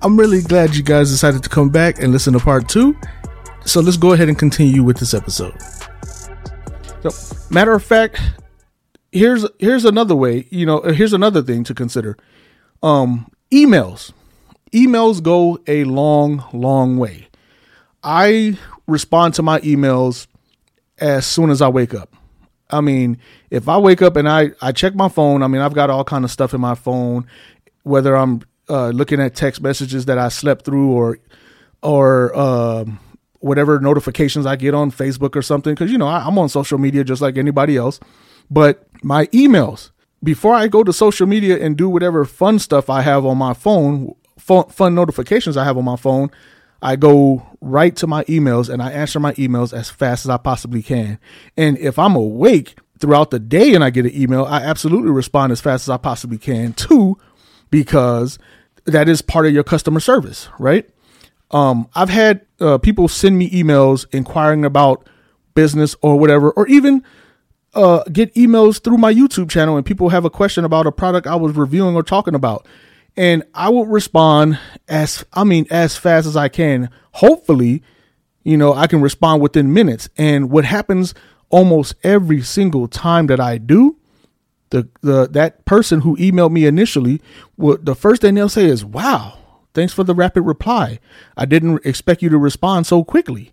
I'm really glad you guys decided to come back and listen to part two. So let's go ahead and continue with this episode. So, matter of fact, here's here's another way. You know, here's another thing to consider. Um, emails. Emails go a long, long way. I respond to my emails as soon as I wake up. I mean, if I wake up and I, I check my phone, I mean, I've got all kind of stuff in my phone, whether I'm uh, looking at text messages that I slept through or, or, um, whatever notifications I get on Facebook or something. Cause you know, I, I'm on social media just like anybody else, but my emails before I go to social media and do whatever fun stuff I have on my phone, fun, fun notifications I have on my phone, I go right to my emails and I answer my emails as fast as I possibly can. And if I'm awake throughout the day and I get an email, I absolutely respond as fast as I possibly can too, because that is part of your customer service, right? Um, I've had uh, people send me emails inquiring about business or whatever, or even uh, get emails through my YouTube channel and people have a question about a product I was reviewing or talking about and I will respond as I mean as fast as I can. Hopefully, you know, I can respond within minutes. And what happens almost every single time that I do, the the that person who emailed me initially, the first thing they'll say is, "Wow, thanks for the rapid reply. I didn't expect you to respond so quickly."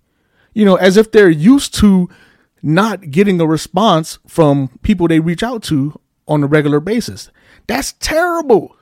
You know, as if they're used to not getting a response from people they reach out to on a regular basis. That's terrible.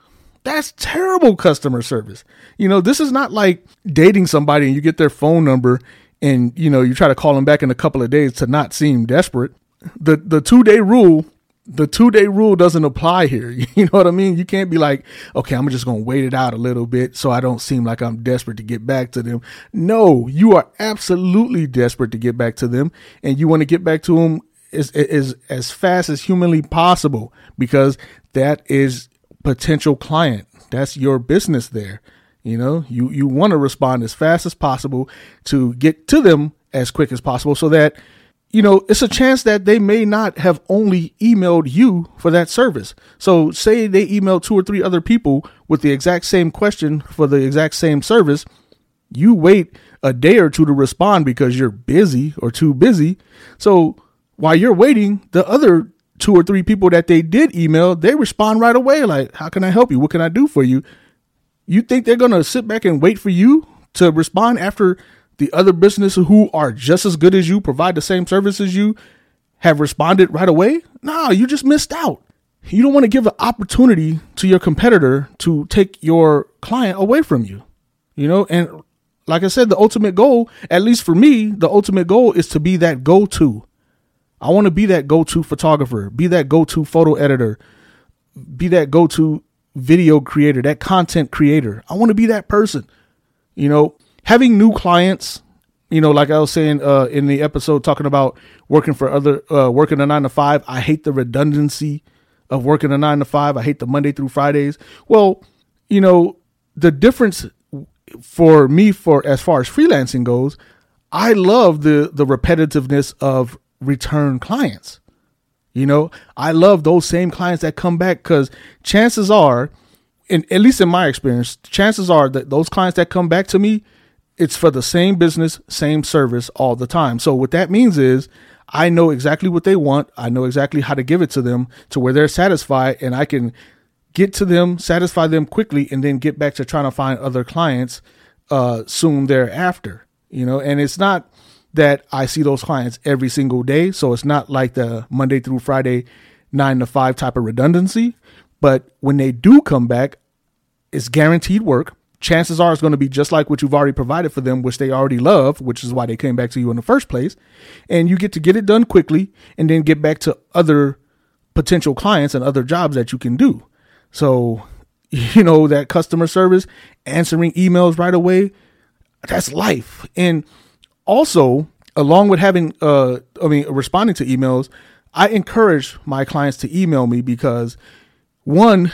That's terrible customer service. You know, this is not like dating somebody and you get their phone number and you know you try to call them back in a couple of days to not seem desperate. The the two day rule, the two day rule doesn't apply here. You know what I mean? You can't be like, okay, I'm just gonna wait it out a little bit so I don't seem like I'm desperate to get back to them. No, you are absolutely desperate to get back to them, and you want to get back to them as, as as fast as humanly possible because that is potential client. That's your business there. You know, you, you want to respond as fast as possible to get to them as quick as possible so that, you know, it's a chance that they may not have only emailed you for that service. So say they email two or three other people with the exact same question for the exact same service. You wait a day or two to respond because you're busy or too busy. So while you're waiting, the other two or three people that they did email, they respond right away. Like, how can I help you? What can I do for you? You think they're going to sit back and wait for you to respond after the other businesses who are just as good as you, provide the same service as you, have responded right away? No, you just missed out. You don't want to give an opportunity to your competitor to take your client away from you. You know, and like I said, the ultimate goal, at least for me, the ultimate goal is to be that go to. I want to be that go to photographer, be that go to photo editor, be that go to video creator, that content creator. I want to be that person. You know, having new clients, you know, like I was saying uh, in the episode talking about working for other, uh, working a nine to five. I hate the redundancy of working a nine to five. I hate the Monday through Fridays. Well, you know, the difference for me for as far as freelancing goes, I love the the repetitiveness of return clients. You know, I love those same clients that come back because chances are, in, at least in my experience, chances are that those clients that come back to me, it's for the same business, same service all the time. So what that means is I know exactly what they want. I know exactly how to give it to them to where they're satisfied and I can get to them, satisfy them quickly, and then get back to trying to find other clients uh, soon thereafter. You know, and it's not that I see those clients every single day. So it's not like the Monday through Friday, nine to five type of redundancy. But when they do come back, it's guaranteed work. Chances are it's going to be just like what you've already provided for them, which they already love, which is why they came back to you in the first place. And you get to get it done quickly and then get back to other potential clients and other jobs that you can do. So, you know, that customer service, answering emails right away, that's life. And also, along with having, uh, I mean, responding to emails, I encourage my clients to email me because one,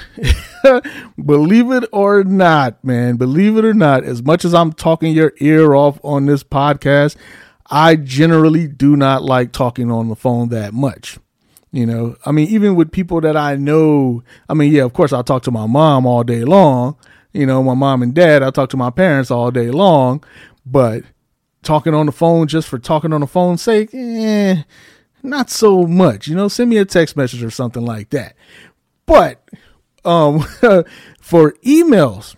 believe it or not, man, believe it or not, as much as I'm talking your ear off on this podcast, I generally do not like talking on the phone that much. You know, I mean, even with people that I know, I mean, yeah, of course, I'll talk to my mom all day long. you know, my mom and dad. I talk to my parents all day long, but talking on the phone just for talking on the phone's sake, eh, not so much. You know, send me a text message or something like that. But um, for emails,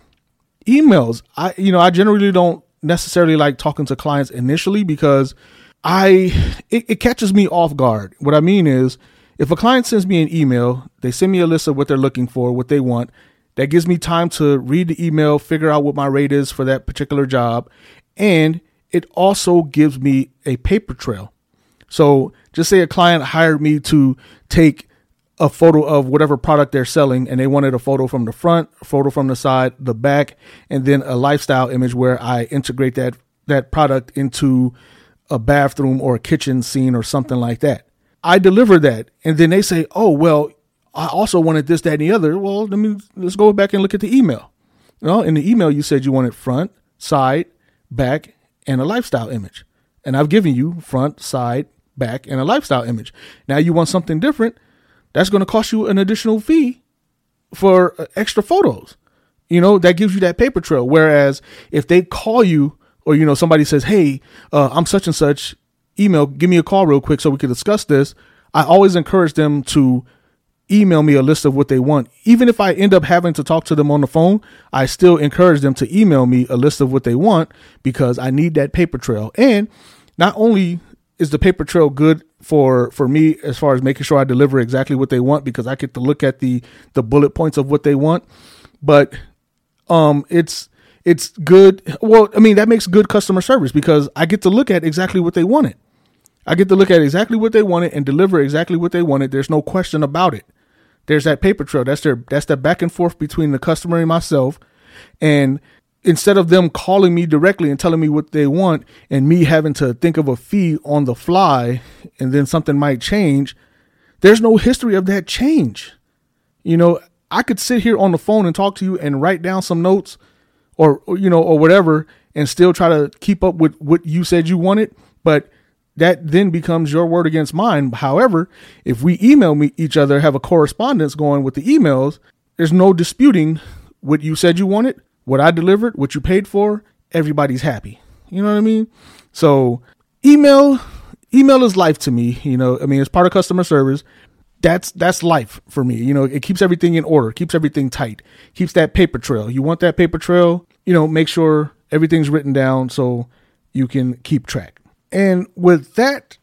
emails, I you know, I generally don't necessarily like talking to clients initially because I it, it catches me off guard. What I mean is if a client sends me an email, they send me a list of what they're looking for, what they want. That gives me time to read the email, figure out what my rate is for that particular job, and it also gives me a paper trail. So just say a client hired me to take a photo of whatever product they're selling and they wanted a photo from the front, a photo from the side, the back, and then a lifestyle image where I integrate that that product into a bathroom or a kitchen scene or something like that. I deliver that and then they say, "Oh, well, I also wanted this, that, and the other." Well, let me let's go back and look at the email. You know, in the email you said you wanted front, side, back, and a lifestyle image. And I've given you front, side, back, and a lifestyle image. Now you want something different. That's going to cost you an additional fee for uh, extra photos. You know, that gives you that paper trail. Whereas if they call you or, you know, somebody says, Hey, uh, I'm such and such email, give me a call real quick so we can discuss this. I always encourage them to email me a list of what they want. Even if I end up having to talk to them on the phone, I still encourage them to email me a list of what they want because I need that paper trail. And not only is the paper trail good for for me as far as making sure I deliver exactly what they want because I get to look at the the bullet points of what they want, but um it's it's good. Well, I mean that makes good customer service because I get to look at exactly what they wanted. I get to look at exactly what they wanted and deliver exactly what they wanted. There's no question about it. There's that paper trail. That's their that's the back and forth between the customer and myself. And instead of them calling me directly and telling me what they want and me having to think of a fee on the fly and then something might change, there's no history of that change. You know, I could sit here on the phone and talk to you and write down some notes or, or you know or whatever and still try to keep up with what you said you wanted, but that then becomes your word against mine. However, if we email me each other, have a correspondence going with the emails, there's no disputing what you said you wanted, what I delivered, what you paid for. Everybody's happy. You know what I mean? So email, email is life to me. You know, I mean, it's part of customer service. That's that's life for me. You know, it keeps everything in order, keeps everything tight, keeps that paper trail. You want that paper trail, you know, make sure everything's written down so you can keep track. And with that,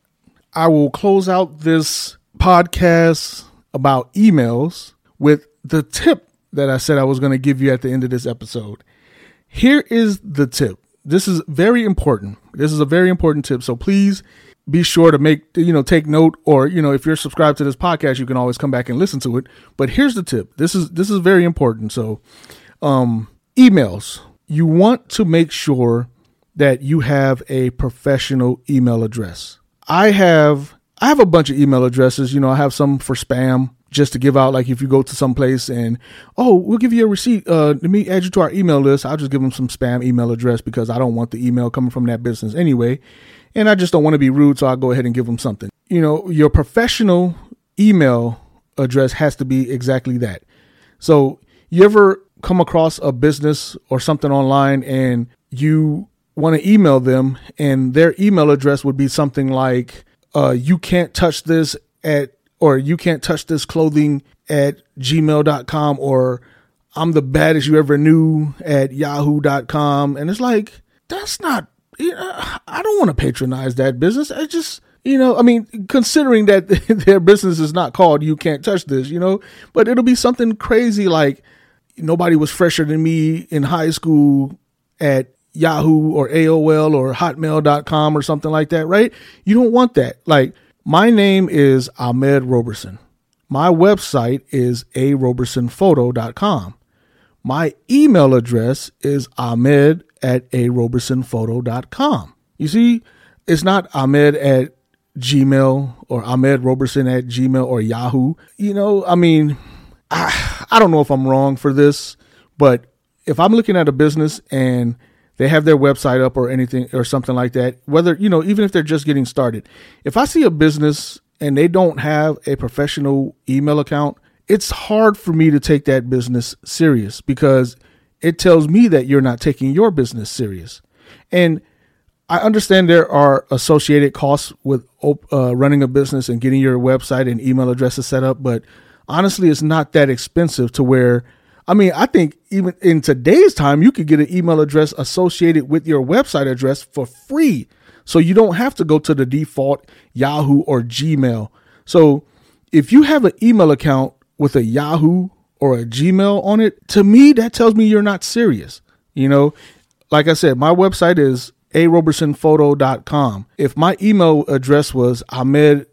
I will close out this podcast about emails with the tip that I said I was going to give you at the end of this episode. Here is the tip. This is very important. This is a very important tip. So please be sure to make, you know, take note or, you know, if you're subscribed to this podcast, you can always come back and listen to it. But here's the tip. This is, this is very important. So, um, emails, you want to make sure that you have a professional email address. I have I have a bunch of email addresses. You know, I have some for spam just to give out. Like if you go to some place and oh, we'll give you a receipt. Uh, let me add you to our email list. I'll just give them some spam email address because I don't want the email coming from that business anyway, and I just don't want to be rude. So I'll go ahead and give them something. You know, your professional email address has to be exactly that. So you ever come across a business or something online and you want to email them, and their email address would be something like, uh, you can't touch this at, or you can't touch this clothing at gmail.com, or I'm the baddest you ever knew at yahoo.com. And it's like, that's not, I don't want to patronize that business. I just, you know, I mean, considering that their business is not called You Can't Touch This, you know, but it'll be something crazy like nobody was fresher than me in high school at Yahoo or AOL or Hotmail.com or something like that, right? You don't want that. Like, my name is Ahmed Roberson. My website is arobersonphoto.com. My email address is ahmed at arobersonphoto.com. You see, it's not ahmed at Gmail or Ahmed Roberson at Gmail or Yahoo. You know, I mean, I, I don't know if I'm wrong for this, but if I'm looking at a business and they have their website up or anything or something like that, whether, you know, even if they're just getting started. If I see a business and they don't have a professional email account, it's hard for me to take that business serious because it tells me that you're not taking your business serious. And I understand there are associated costs with uh, running a business and getting your website and email addresses set up, but honestly, it's not that expensive to where, I mean, I think even in today's time, you could get an email address associated with your website address for free. So you don't have to go to the default Yahoo or Gmail. So if you have an email account with a Yahoo or a Gmail on it, to me, that tells me you're not serious. You know, like I said, my website is arobersonphoto.com. If my email address was Ahmed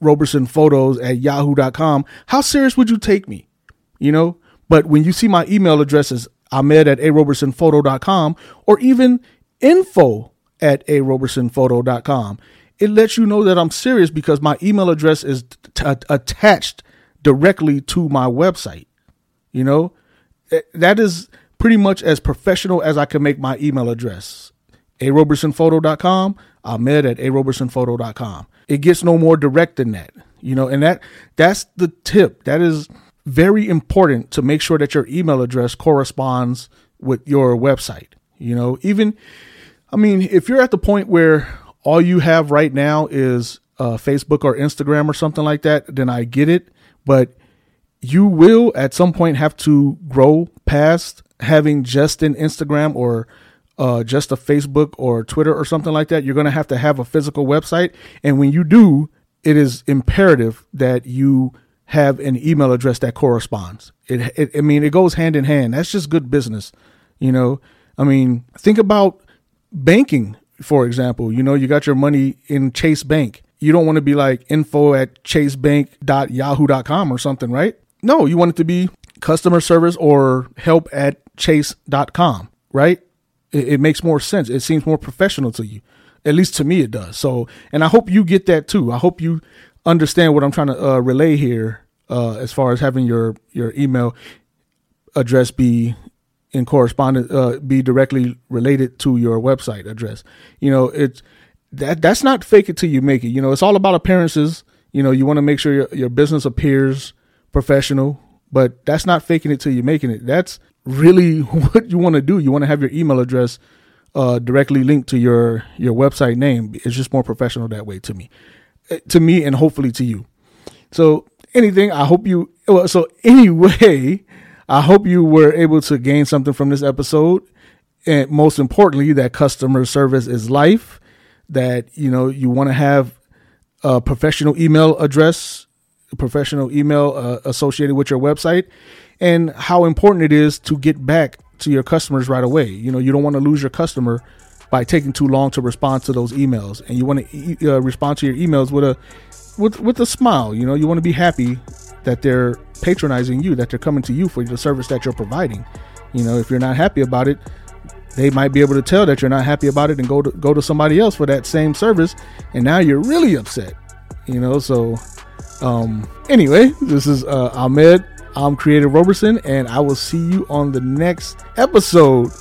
Roberson Photos at yahoo.com, how serious would you take me? You know, but when you see my email addresses, Ahmed at arobersonphoto.com or even info at arobersonphoto.com, it lets you know that I'm serious because my email address is t- attached directly to my website. You know, eh, that is pretty much as professional as I can make my email address. arobersonphoto.com, Ahmed at arobersonphoto.com. It gets no more direct than that. You know, and that that's the tip. That is very important to make sure that your email address corresponds with your website. You know, even I mean, if you're at the point where all you have right now is uh, Facebook or Instagram or something like that, then I get it. But you will at some point have to grow past having just an Instagram or uh, just a Facebook or Twitter or something like that. You're going to have to have a physical website. And when you do, it is imperative that you have an email address that corresponds. It, it, I mean, it goes hand in hand. That's just good business. You know, I mean, think about banking, for example. You know, you got your money in Chase Bank. You don't want to be like info at chasebank.yahoo.com or something, right? No, you want it to be customer service or help at chase.com, right? It, it makes more sense. It seems more professional to you. At least to me, it does. So, and I hope you get that too. I hope you understand what I'm trying to uh, relay here uh, as far as having your your email address be in correspondence uh, be directly related to your website address. You know, it's that that's not fake it till you make it. You know, it's all about appearances. You know, you want to make sure your, your business appears professional, but that's not faking it till you're making it. That's really what you want to do. You want to have your email address uh, directly linked to your your website name. It's just more professional that way to me, to me, and hopefully to you. So anything, I hope you. Well, so anyway, I hope you were able to gain something from this episode, and most importantly, that customer service is life. That you know you want to have a professional email address professional email uh, associated with your website and how important it is to get back to your customers right away. You know, you don't want to lose your customer by taking too long to respond to those emails, and you want to uh, respond to your emails with a with with a smile. You know, you want to be happy that they're patronizing you, that they're coming to you for the service that you're providing. You know, if you're not happy about it, they might be able to tell that you're not happy about it and go to go to somebody else for that same service, and now you're really upset. You know, so um, anyway, this is uh, Ahmed. I'm Creative Roberson, and I will see you on the next episode